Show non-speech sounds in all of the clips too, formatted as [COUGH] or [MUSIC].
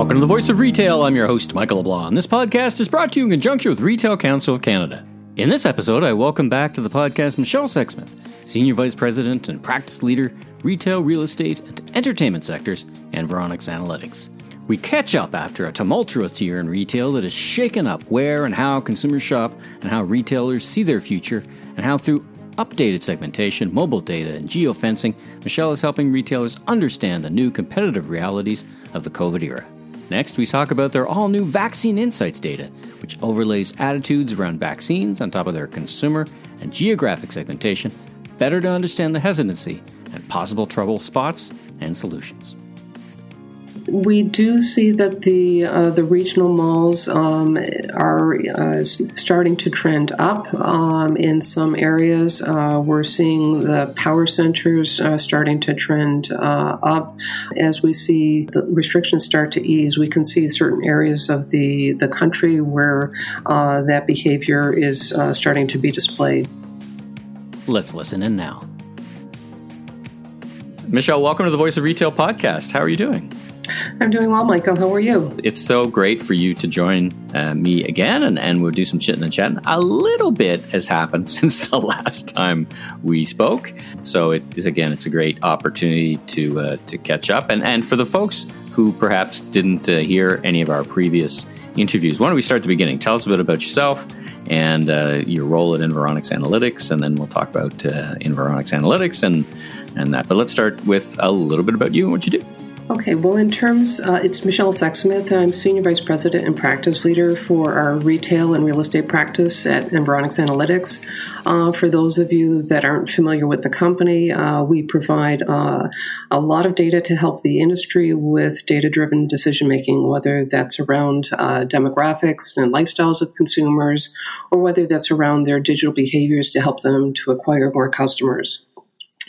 Welcome to the Voice of Retail. I'm your host, Michael LeBlanc. This podcast is brought to you in conjunction with Retail Council of Canada. In this episode, I welcome back to the podcast Michele Sexsmith, Senior Vice President and Practice Leader, Retail, Real Estate, and Entertainment Sectors, and Environics Analytics. We catch up after a tumultuous year in retail that has shaken up where and how consumers shop and how retailers see their future, and how through updated segmentation, mobile data, and geofencing, Michele is helping retailers understand the new competitive realities of the COVID era. Next, we talk about their all new vaccine insights data, which overlays attitudes around vaccines on top of their consumer and geographic segmentation, better to understand the hesitancy and possible trouble spots and solutions. We do see that the uh, the regional malls um, are uh, starting to trend up um, in some areas. Uh, we're seeing the power centers uh, starting to trend uh, up as we see the restrictions start to ease. We can see certain areas of the the country where uh, that behavior is starting to be displayed. Let's listen in now. Michele, welcome to the Voice of Retail podcast. How are you doing? I'm doing well, Michael. How are you? It's so great for you to join uh, me again, and, and we'll do some chit and chat. A little bit has happened [LAUGHS] since the last time we spoke, so it is again, it's a great opportunity to uh, to catch up. And and for the folks who perhaps didn't uh, hear any of our previous interviews, why don't we start at the beginning? Tell us a bit about yourself and uh, your role at Environics Analytics, and then we'll talk about uh, Environics Analytics and and that. But let's start with a little bit about you and what you do. Okay, well, in terms, uh, it's Michele Sexsmith. I'm Senior Vice President and Practice Leader for our retail and real estate practice at Environics Analytics. Uh, for those of you that aren't familiar with the company, uh, we provide uh, a lot of data to help the industry with data driven decision making, whether that's around uh, demographics and lifestyles of consumers, or whether that's around their digital behaviors to help them to acquire more customers.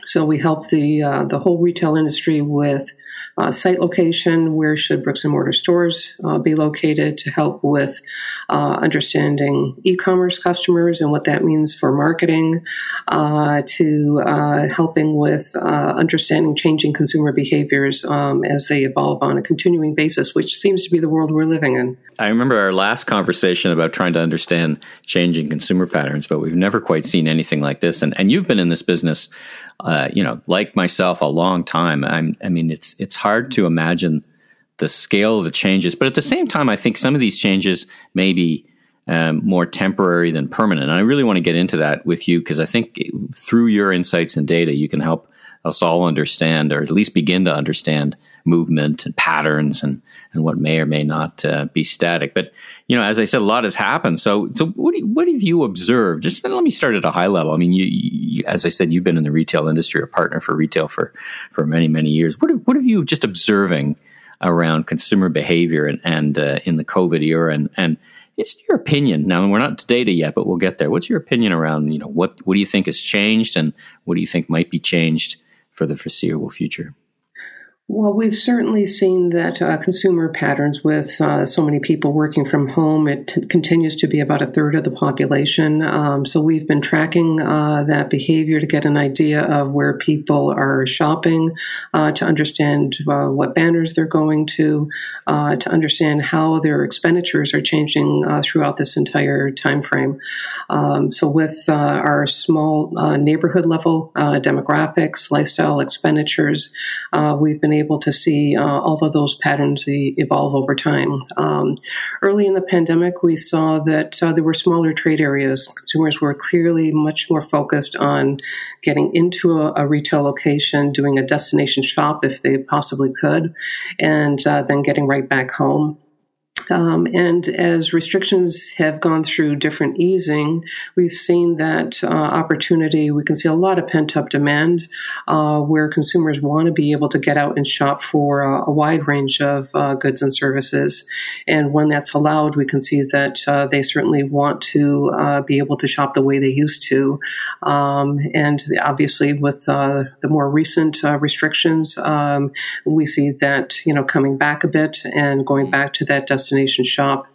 So we help the uh, the whole retail industry with uh, site location, where should bricks and mortar stores uh, be located to help with uh, understanding e-commerce customers and what that means for marketing, uh, to uh, helping with understanding changing consumer behaviors um, as they evolve on a continuing basis, which seems to be the world we're living in. I remember our last conversation about trying to understand changing consumer patterns, but we've never quite seen anything like this. And, and you've been in this business uh, you know, like myself, a long time. I'm, I mean, it's it's hard to imagine the scale of the changes, but at the same time, I think some of these changes may be um, more temporary than permanent. And I really want to get into that with you because I think through your insights and data, you can help us all understand, or at least begin to understand, movement and patterns and and what may or may not uh, be static. But you know, as I said, a lot has happened. So, so what, you, what have you observed? Just let me start at a high level. I mean, you, you, as I said, you've been in the retail industry, a partner for retail for for many many years. What have, what have you just observing around consumer behavior and, and uh, in the COVID era and and it's your opinion now we're not to data yet but we'll get there what's your opinion around you know what what do you think has changed and what do you think might be changed for the foreseeable future well, we've certainly seen that uh, consumer patterns with uh, so many people working from home, it t- continues to be about a third of the population. Um, so we've been tracking uh, that behavior to get an idea of where people are shopping, uh, to understand uh, what banners they're going to, uh, to understand how their expenditures are changing throughout this entire time frame. Um, so with our small neighborhood level demographics, lifestyle expenditures, we've been able to see uh, all of those patterns evolve over time. Um, early in the pandemic, we saw that uh, there were smaller trade areas. Consumers were clearly much more focused on getting into a, a retail location, doing a destination shop if they possibly could, and uh, then getting right back home. Um, and as restrictions have gone through different easing, we've seen that uh, opportunity. We can see a lot of pent up demand uh, where consumers want to be able to get out and shop for uh, a wide range of uh, goods and services. And when that's allowed, we can see that uh, they certainly want to uh, be able to shop the way they used to. Um, and obviously, with the more recent restrictions, um, we see that you know coming back a bit and going back to that destination destination shop.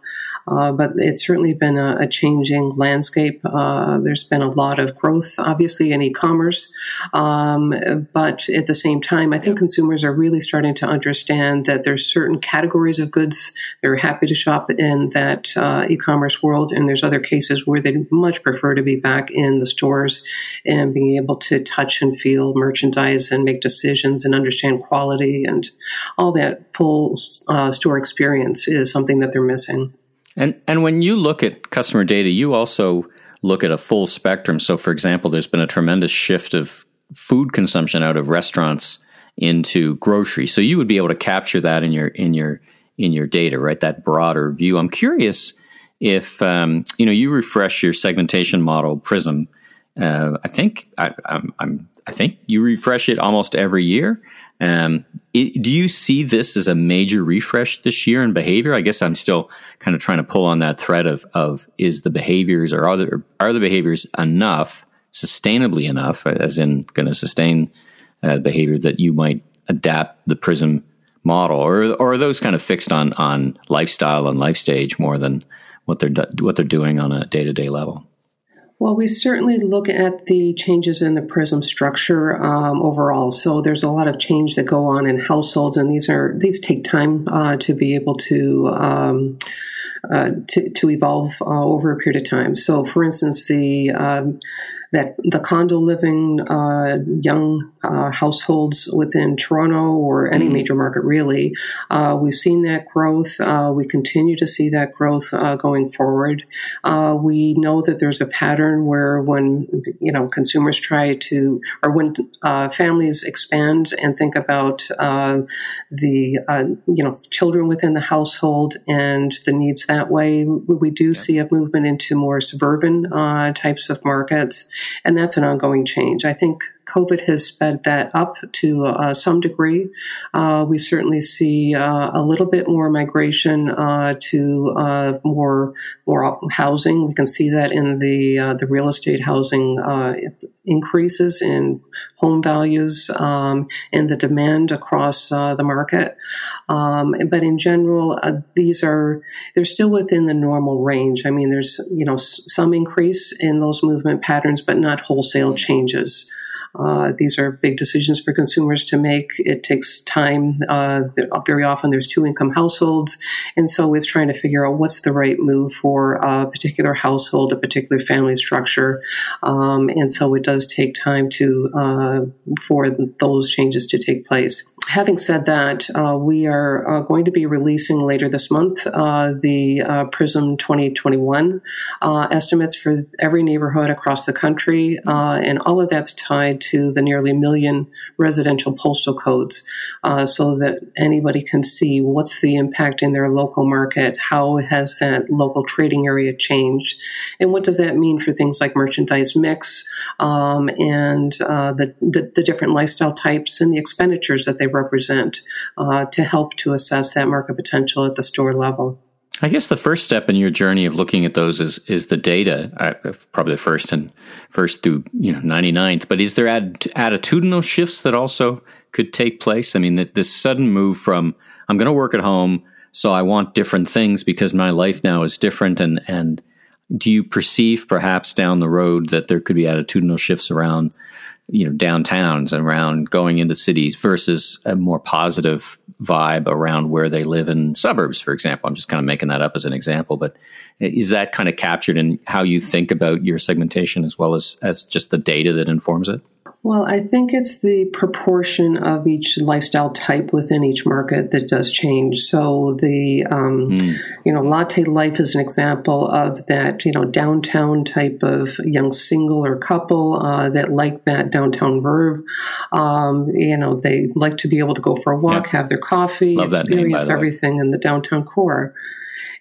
Uh, but it's certainly been a, a changing landscape. Uh, there's been a lot of growth, obviously, in e-commerce, um, but at the same time, I think consumers are really starting to understand that there's certain categories of goods they're happy to shop in that uh, e-commerce world, and there's other cases where they much prefer to be back in the stores and being able to touch and feel merchandise and make decisions and understand quality and all that full uh, store experience is something that they're missing. And and when you look at customer data, you also look at a full spectrum. So, for example, there's been a tremendous shift of food consumption out of restaurants into grocery. So you would be able to capture that in your in your in your data, right? That broader view. I'm curious if um, you know you refresh your segmentation model Prism. Uh, I think I, I'm I think you refresh it almost every year. Um, it, do you see this as a major refresh this year in behavior? I guess I'm still kind of trying to pull on that thread of of is the behaviors or are there, are the behaviors enough, sustainably enough, as in going to sustain uh, behavior that you might adapt the Prism model, or or are those kind of fixed on on lifestyle and life stage more than what they're what they're doing on a day to day level? Well, we certainly look at the changes in the prism structure um, overall. So there's a lot of change that go on in households, and these are these take time uh, to be able to. Um, uh, to, to evolve uh, over a period of time. So, for instance, the um, that the condo living uh, young uh, households within Toronto or any mm-hmm. major market really. Uh, we've seen that growth. Uh, we continue to see that growth uh, going forward. Uh, we know that there's a pattern where when you know consumers try to, or when families expand and think about the you know children within the household and the needs that way, we do yeah. see a movement into more suburban types of markets, and that's an ongoing change. I think COVID has sped that up to uh, some degree. Uh, we certainly see uh, a little bit more migration uh, to uh, more more housing. We can see that in the the real estate housing increases in home values um, and the demand across the market. Um, but in general, these are they're still within the normal range. I mean, there's you know s- some increase in those movement patterns, but not wholesale changes. Uh, these are big decisions for consumers to make. It takes time. Uh, very often, there's two income households, and so it's trying to figure out what's the right move for a particular household, a particular family structure, um, and so it does take time to uh, for those changes to take place having said that, uh, we are uh, going to be releasing later this month uh, the uh, PRISM 2021 uh, estimates for every neighborhood across the country, uh, and all of that's tied to the nearly million residential postal codes, so that anybody can see what's the impact in their local market, how has that local trading area changed, and what does that mean for things like merchandise mix um, and the, the, the different lifestyle types and the expenditures that they represent uh, to help to assess that market potential at the store level. I guess the first step in your journey of looking at those is is the data. Uh, probably the first and first through you know 99th. But is there ad- attitudinal shifts that also could take place? I mean, this sudden move from I'm going to work at home, so I want different things because my life now is different. And and do you perceive perhaps down the road that there could be attitudinal shifts around you know downtowns around going into cities versus a more positive vibe around where they live in suburbs for example. I'm just kind of making that up as an example but is that kind of captured in how you think about your segmentation as well as as just the data that informs it well, I think it's the proportion of each lifestyle type within each market that does change. So the um, mm. you know latte life is an example of that you know downtown type of young single or couple uh, that like that downtown verve. Um, you know they like to be able to go for a walk, have their coffee, Love experience name, everything in the downtown core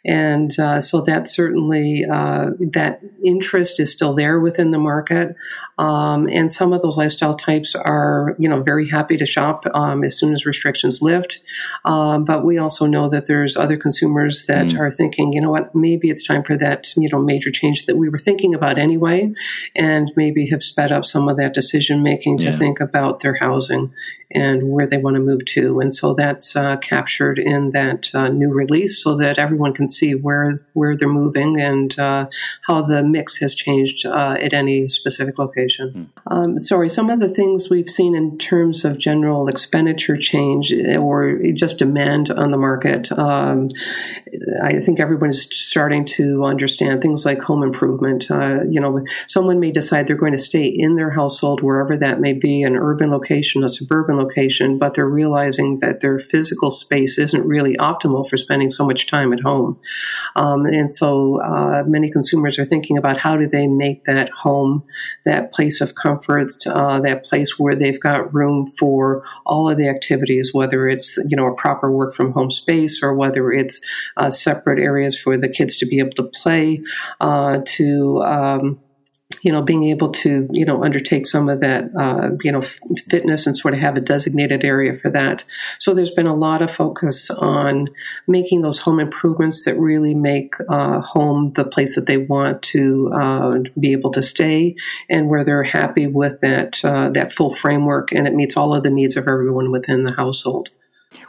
and uh, so that certainly uh, that interest is still there within the market um, and some of those lifestyle types are you know very happy to shop um, as soon as restrictions lift um, but we also know that there's other consumers that mm. are thinking you know what maybe it's time for that you know major change that we were thinking about anyway and maybe have sped up some of that decision making to yeah. think about their housing and where they want to move to. And so that's uh, captured in that uh, new release so that everyone can see where, where they're moving and uh, how the mix has changed uh, at any specific location. Mm. Um, sorry, some of the things we've seen in terms of general expenditure change or just demand on the market, um, I think everyone is starting to understand things like home improvement. Uh, you know, someone may decide they're going to stay in their household, wherever that may be, an urban location, a suburban location, but they're realizing that their physical space isn't really optimal for spending so much time at home. Um, and so uh, many consumers are thinking about how do they make that home, that place of comfort, uh, that place where they've got room for all of the activities, whether it's you know a proper work from home space or whether it's uh, separate areas for the kids to be able to play, uh, to um, you know, being able to, you know, undertake some of that, uh, you know, f- fitness and sort of have a designated area for that. So there's been a lot of focus on making those home improvements that really make uh, home the place that they want to uh, be able to stay and where they're happy with that uh, that full framework and it meets all of the needs of everyone within the household.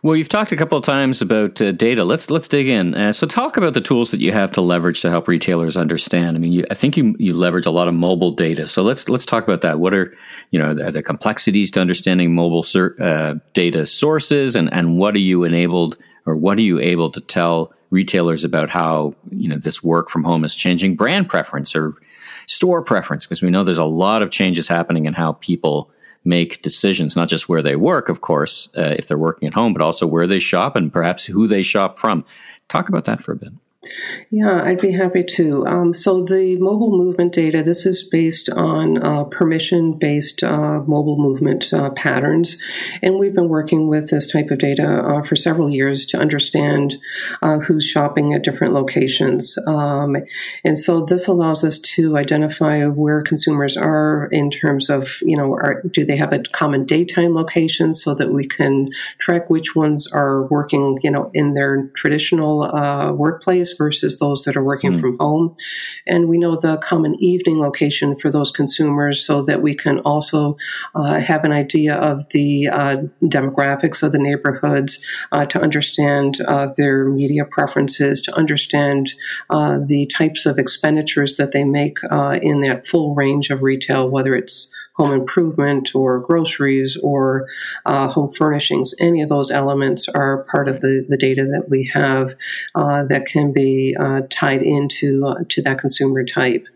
Well, you've talked a couple of times about uh, data. Let's let's dig in. Uh, so, talk about the tools that you have to leverage to help retailers understand. I mean, you, I think you you leverage a lot of mobile data. So let's let's talk about that. What are you know are the complexities to understanding mobile sur- uh, data sources, and and what are you enabled or what are you able to tell retailers about how you know this work from home is changing brand preference or store preference? Because we know there's a lot of changes happening in how people make decisions, not just where they work, of course, uh, if they're working at home, but also where they shop and perhaps who they shop from. Talk about that for a bit. Yeah, I'd be happy to. Um, so the mobile movement data, this is based on uh, permission-based uh, mobile movement uh, patterns, and we've been working with this type of data uh, for several years to understand uh, who's shopping at different locations. Um, and so this allows us to identify where consumers are in terms of, you know, are, do they have a common daytime location so that we can track which ones are working, you know, in their traditional uh, workplace versus those that are working mm. from home. And we know the common evening location for those consumers so that we can also uh, have an idea of the uh, demographics of the neighborhoods uh, to understand uh, their media preferences, to understand uh, the types of expenditures that they make uh, in that full range of retail, whether it's home improvement or groceries or uh, home furnishings, any of those elements are part of the, the data that we have uh, that can be uh, tied into uh, to that consumer type.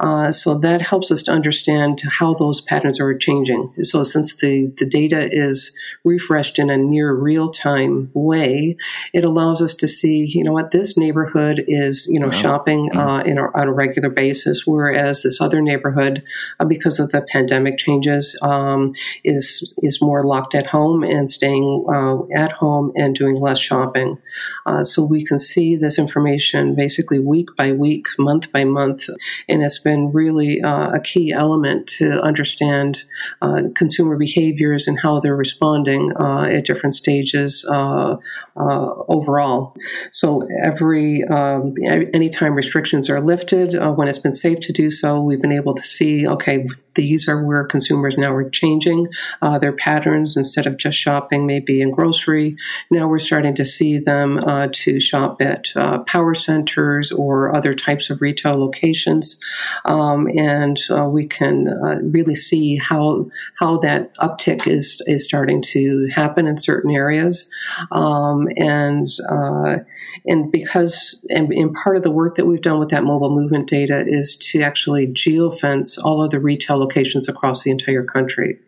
Uh, so that helps us to understand how those patterns are changing. So since the, the data is refreshed in a near real time way, it allows us to see, you know what, this neighborhood is, you know, wow. shopping mm-hmm. uh, in a, on a regular basis, whereas this other neighborhood, uh, because of the pandemic changes, um, is is more locked at home and staying uh, at home and doing less shopping. Uh, so we can see this information basically week by week, month by month, and it's been really uh, a key element to understand uh, consumer behaviors and how they're responding uh, at different stages uh, uh, overall. So every um, anytime restrictions are lifted, when it's been safe to do so, we've been able to see okay these are where consumers now are changing uh, their patterns instead of just shopping maybe in grocery. Now we're starting to see them uh, to shop at uh, power centers or other types of retail locations, um, and uh, we can uh, really see how how that uptick is is starting to happen in certain areas, um, and and because and, and part of the work that we've done with that mobile movement data is to actually geofence all of the retail locations across the entire country.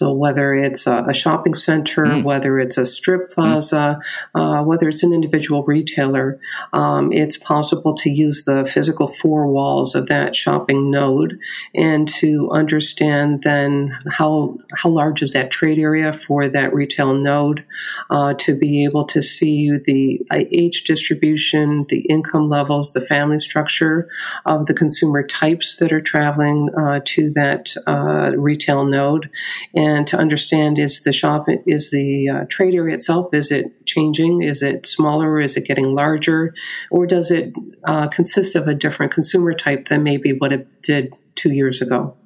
So whether it's a, a shopping center, mm. whether it's a strip plaza, mm. uh, whether it's an individual retailer, um, it's possible to use the physical four walls of that shopping node and to understand then how how large is that trade area for that retail node, uh, to be able to see the uh, age distribution, the income levels, the family structure of the consumer types that are traveling uh, to that uh, retail node and to understand is the shop is the uh, trade area itself is it changing? Is it smaller? Is it getting larger? Or does it uh, consist of a different consumer type than maybe what it did two years ago?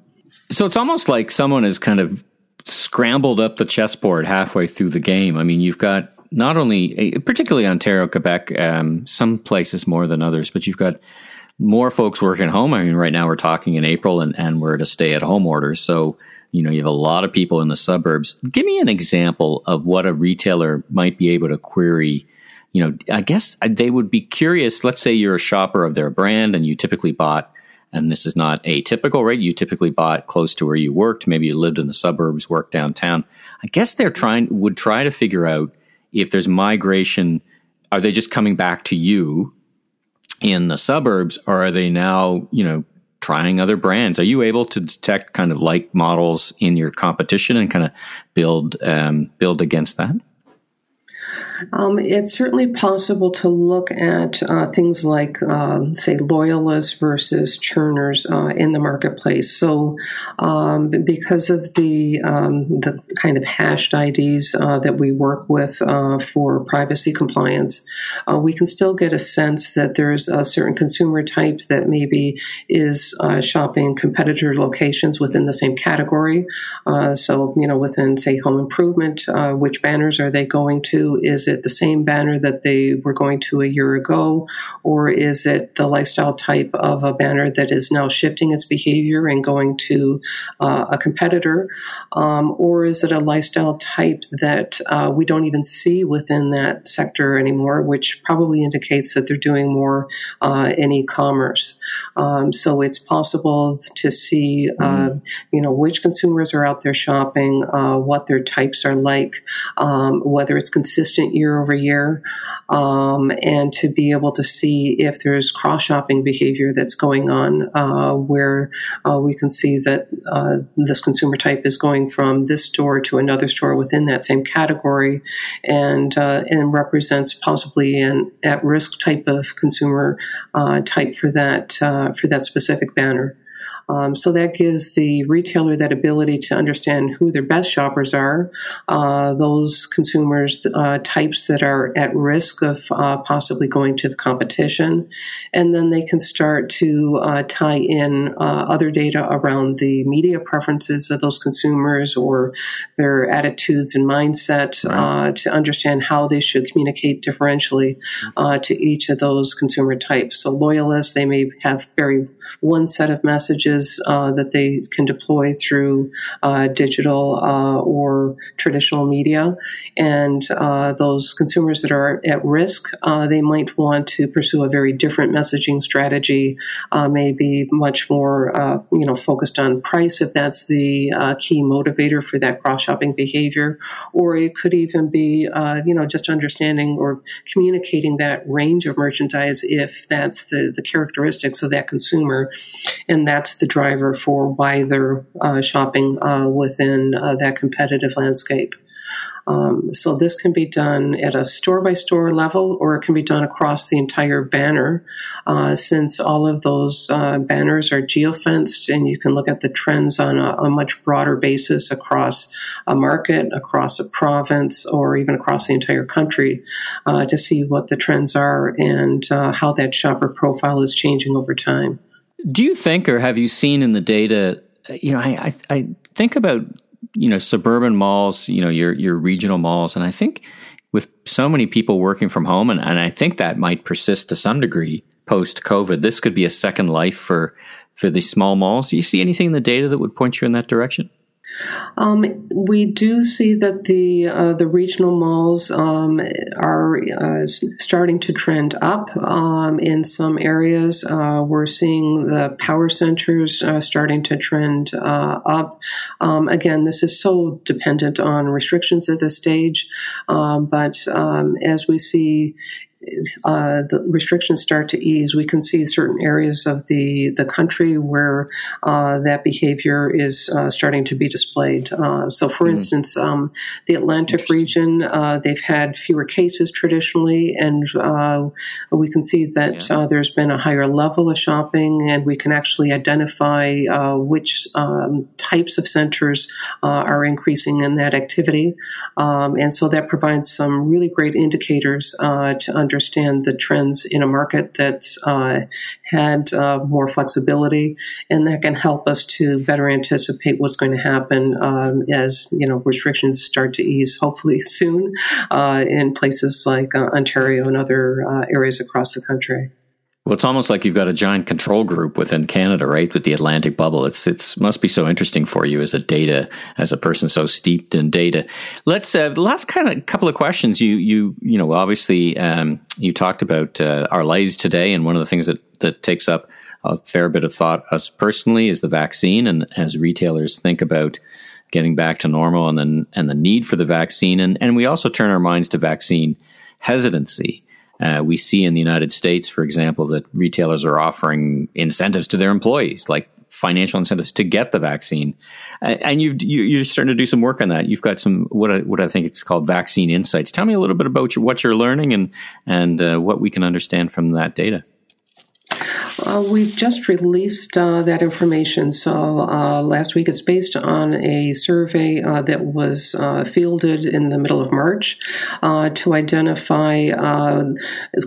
So it's almost like someone has kind of scrambled up the chessboard halfway through the game. I mean, you've got not only, particularly Ontario, Quebec, um, some places more than others, but you've got more folks working home. I mean, right now we're talking in April and, and we're at a stay at home order. So, you know, you have a lot of people in the suburbs. Give me an example of what a retailer might be able to query. You know, I guess they would be curious. Let's say you're a shopper of their brand and you typically bought, and this is not atypical, right? You typically bought close to where you worked. Maybe you lived in the suburbs, worked downtown. I guess they're trying, would try to figure out if there's migration. Are they just coming back to you in the suburbs, or are they now, you know, trying other brands? Are you able to detect kind of like models in your competition and kind of build um, build against that? Um, it's certainly possible to look at uh, things like, um, say, loyalists versus churners uh, in the marketplace. So, um, because of the um, the kind of hashed IDs uh, that we work with uh, for privacy compliance, uh, we can still get a sense that there's a certain consumer type that maybe is uh, shopping competitor locations within the same category. so, you know, within say home improvement, which banners are they going to? Is is it the same banner that they were going to a year ago, or is it the lifestyle type of a banner that is now shifting its behavior and going to uh, a competitor, um, or is it a lifestyle type that uh, we don't even see within that sector anymore, which probably indicates that they're doing more uh, in e-commerce. Um, so it's possible to see, mm. you know, which consumers are out there shopping, uh, what their types are like, um, whether it's consistent year over year, um, and to be able to see if there's cross shopping behavior that's going on uh, where uh, we can see that uh, this consumer type is going from this store to another store within that same category and, uh, and represents possibly an at risk type of consumer uh, type for that, uh, for that specific banner. Um, so that gives the retailer that ability to understand who their best shoppers are, uh, those consumers uh, types that are at risk of uh, possibly going to the competition, and then they can start to uh, tie in uh, other data around the media preferences of those consumers or their attitudes and mindset right. Uh, to understand how they should communicate differentially to each of those consumer types. So loyalists, they may have very one set of messages uh, that they can deploy through uh, digital uh, or traditional media. And uh, those consumers that are at risk, uh, they might want to pursue a very different messaging strategy, maybe much more, you know, focused on price if that's the key motivator for that cross shopping behavior, or it could even be, you know, just understanding or communicating that range of merchandise if that's the, the characteristics of that consumer, and that's the the driver for why they're uh, shopping uh, within uh, that competitive landscape. Um, so this can be done at a store by store level, or it can be done across the entire banner. Uh, since all of those uh, banners are geofenced, and you can look at the trends on a, a, much broader basis across a market, across a province, or even across the entire country uh, to see what the trends are and uh, how that shopper profile is changing over time. Do you think, or have you seen in the data? You know, I, I, I think about you know suburban malls, you know your your regional malls, and I think with so many people working from home, and, and I think that might persist to some degree post COVID. This could be a second life for for these small malls. Do you see anything in the data that would point you in that direction? Um, we do see that the uh, the regional malls um, are uh, starting to trend up um, in some areas. Uh, we're seeing the power centers uh, starting to trend uh, up. Um, again, this is so dependent on restrictions at this stage, um, but um, as we see uh, the restrictions start to ease, we can see certain areas of the, the country where uh, that behavior is uh, starting to be displayed. Uh, so, for mm. instance, um, the Atlantic region, uh, they've had fewer cases traditionally, and uh, we can see that yeah. there's been a higher level of shopping, and we can actually identify which um, types of centers are increasing in that activity. Um, and so that provides some really great indicators to understand understand the trends in a market that's uh, had uh, more flexibility, and that can help us to better anticipate what's going to happen um, as you know restrictions start to ease, hopefully soon, uh, in places like uh, Ontario and other uh, areas across the country. Well, it's almost like you've got a giant control group within Canada, right? With the Atlantic bubble, it's it's must be so interesting for you as a data as a person so steeped in data. Let's uh, the last kind of couple of questions. You you you know obviously um, you talked about uh, our lives today, and one of the things that that takes up a fair bit of thought us personally is the vaccine, and as retailers think about getting back to normal, and then and the need for the vaccine, and and we also turn our minds to vaccine hesitancy. Uh, we see in the United States, for example, that retailers are offering incentives to their employees, like financial incentives to get the vaccine. And you've, you're starting to do some work on that. You've got some what I, what I think it's called vaccine insights. Tell me a little bit about your, what you're learning and and uh, what we can understand from that data. Uh, we've just released uh, that information. So uh, last week, it's based on a survey uh, that was uh, fielded in the middle of March uh, to identify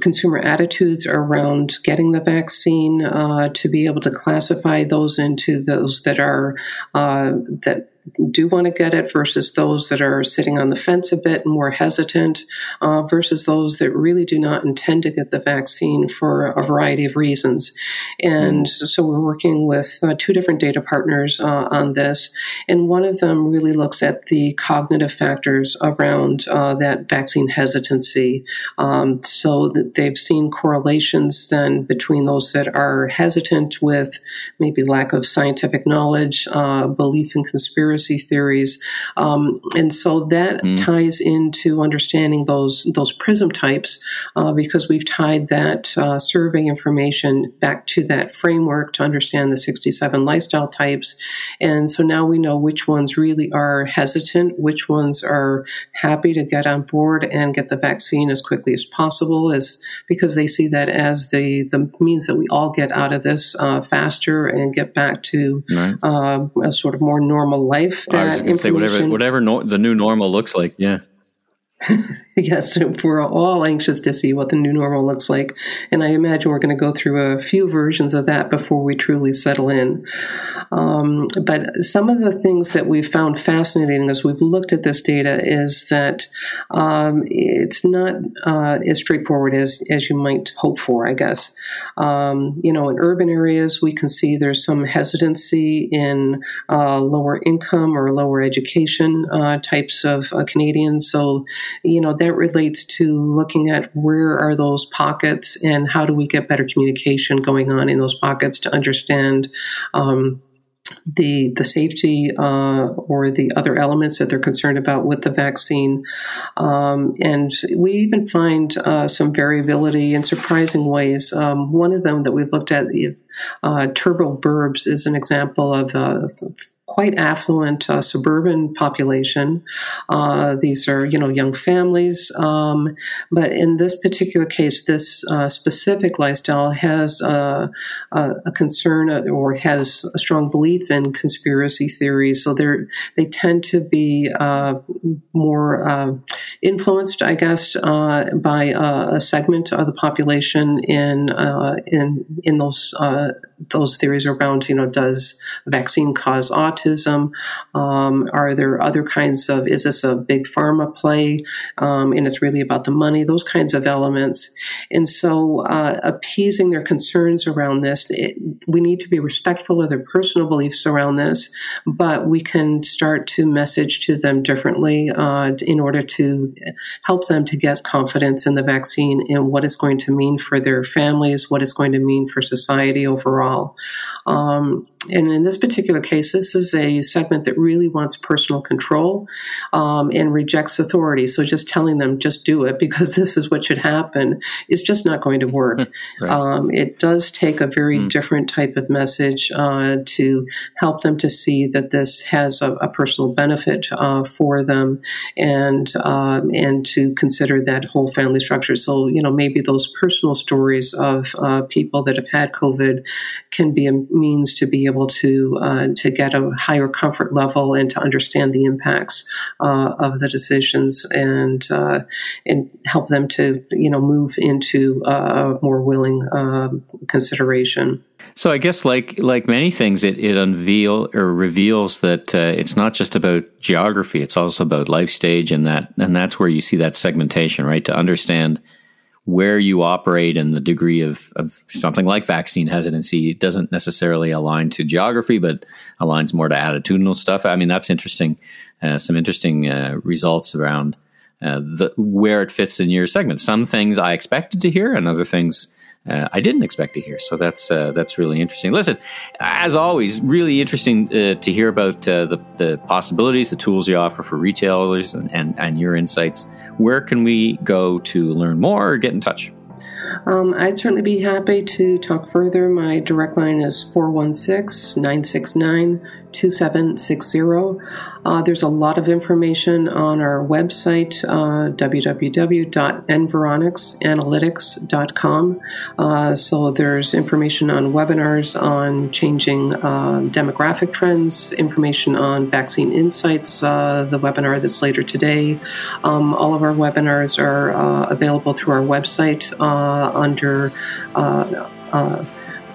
consumer attitudes around getting the vaccine, to be able to classify those into those that are that do want to get it versus those that are sitting on the fence a bit and more hesitant uh, versus those that really do not intend to get the vaccine for a variety of reasons. And mm. so we're working with uh, two different data partners uh, on this. And one of them really looks at the cognitive factors around uh, that vaccine hesitancy. Um, so that they've seen correlations then between those that are hesitant with maybe lack of scientific knowledge, uh, belief in conspiracy conspiracy theories, um, and so that mm. ties into understanding those those prism types uh, because we've tied that uh, survey information back to that framework to understand the 67 lifestyle types, and so now we know which ones really are hesitant, which ones are happy to get on board and get the vaccine as quickly as possible, as because they see that as the the means that we all get out of this uh, faster and get back to right. Uh, a sort of more normal life life. I was going to say whatever whatever no, the new normal looks like. Yeah. [LAUGHS] [LAUGHS] yes, we're all anxious to see what the new normal looks like, and I imagine we're going to go through a few versions of that before we truly settle in. Um, but some of the things that we've found fascinating as we've looked at this data is that um, it's not uh, as straightforward as, as you might hope for, I guess. Um, you know, in urban areas, we can see there's some hesitancy in uh, lower income or lower education uh, types of uh, Canadians. So, you know, that relates to looking at where are those pockets and how do we get better communication going on in those pockets to understand um, the the safety uh, or the other elements that they're concerned about with the vaccine, um, and we even find uh, some variability in surprising ways. Um, one of them that we've looked at, uh, turbo burbs, is an example of uh, quite affluent uh, suburban population. Uh, these are, you know, young families. Um, but in this particular case, this uh, specific lifestyle has a, a concern uh, or has a strong belief in conspiracy theories. So they they tend to be uh, more uh, influenced, I guess, by a segment of the population in in in those those theories around, you know, does vaccine cause autism? Um, are there other kinds of, is this a big pharma play? Um, and it's really about the money, those kinds of elements. And so uh, appeasing their concerns around this, it, we need to be respectful of their personal beliefs around this, but we can start to message to them differently uh, in order to help them to get confidence in the vaccine and what it's going to mean for their families, what it's going to mean for society overall overall. Um, and in this particular case, this is a segment that really wants personal control um, and rejects authority. So just telling them, just do it [LAUGHS] because this is what should happen, is just not going to [LAUGHS] work. right. um, it does take a very mm. different type of message uh, to help them to see that this has a, a personal benefit uh, for them and um, and to consider that whole family structure. So you know maybe those personal stories of uh, people that have had COVID can be a means to be able to uh, to get a higher comfort level and to understand the impacts uh, of the decisions and uh, and help them to you know move into a more willing um, consideration. So I guess, like like many things, it, it unveil or reveals that uh, it's not just about geography; it's also about life stage, and that and that's where you see that segmentation, right? To understand where you operate and the degree of, of something like vaccine hesitancy it doesn't necessarily align to geography, but aligns more to attitudinal stuff. I mean, that's interesting. Uh, some interesting uh, results around uh, the, where it fits in your segment. Some things I expected to hear, and other things uh, I didn't expect to hear. So that's uh, that's really interesting. Listen, as always, really interesting uh, to hear about uh, the the possibilities, the tools you offer for retailers, and, and, and your insights. Where can we go to learn more or get in touch? Um, I'd certainly be happy to talk further. My direct line is 416 969 2760. Uh, there's a lot of information on our website, uh, www.environicsanalytics.com. Uh, so there's information on webinars on changing uh, demographic trends, information on vaccine insights, uh, the webinar that's later today. Um, all of our webinars are uh, available through our website uh, under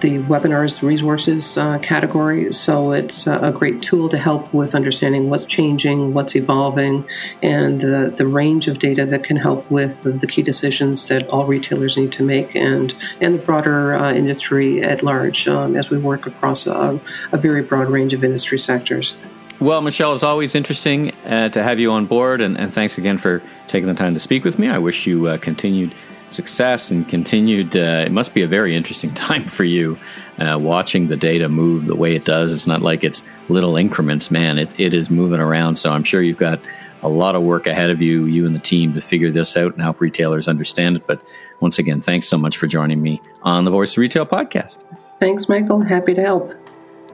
the webinars resources uh, category. So it's a great tool to help with understanding what's changing, what's evolving, and the, the range of data that can help with the key decisions that all retailers need to make and, and the broader uh, industry at large um, as we work across a, a, very broad range of industry sectors. Well, Michele, it's always interesting uh, to have you on board, and, and, thanks again for taking the time to speak with me. I wish you uh, continued success and continued. Uh, it must be a very interesting [LAUGHS] time for you uh, watching the data move the way it does. It's not like it's little increments, man. It, it is moving around. So I'm sure you've got a lot of work ahead of you, you and the team, to figure this out and help retailers understand it. But once again, thanks so much for joining me on the Voice of Retail podcast. Thanks, Michael. Happy to help.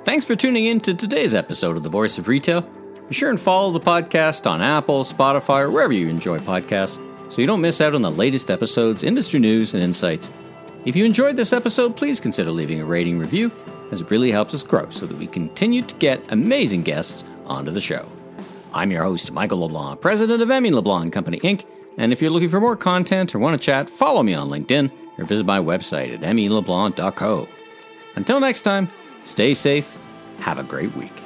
Thanks for tuning in to today's episode of the Voice of Retail. Be sure and follow the podcast on Apple, Spotify, or wherever you enjoy podcasts so you don't miss out on the latest episodes, industry news, and insights. If you enjoyed this episode, please consider leaving a rating review, as it really helps us grow so that we continue to get amazing guests onto the show. I'm your host, Michael LeBlanc, president of M.E. LeBlanc Company Inc., and if you're looking for more content or want to chat, follow me on LinkedIn or visit my website at meleblanc.co. Until next time, stay safe, have a great week.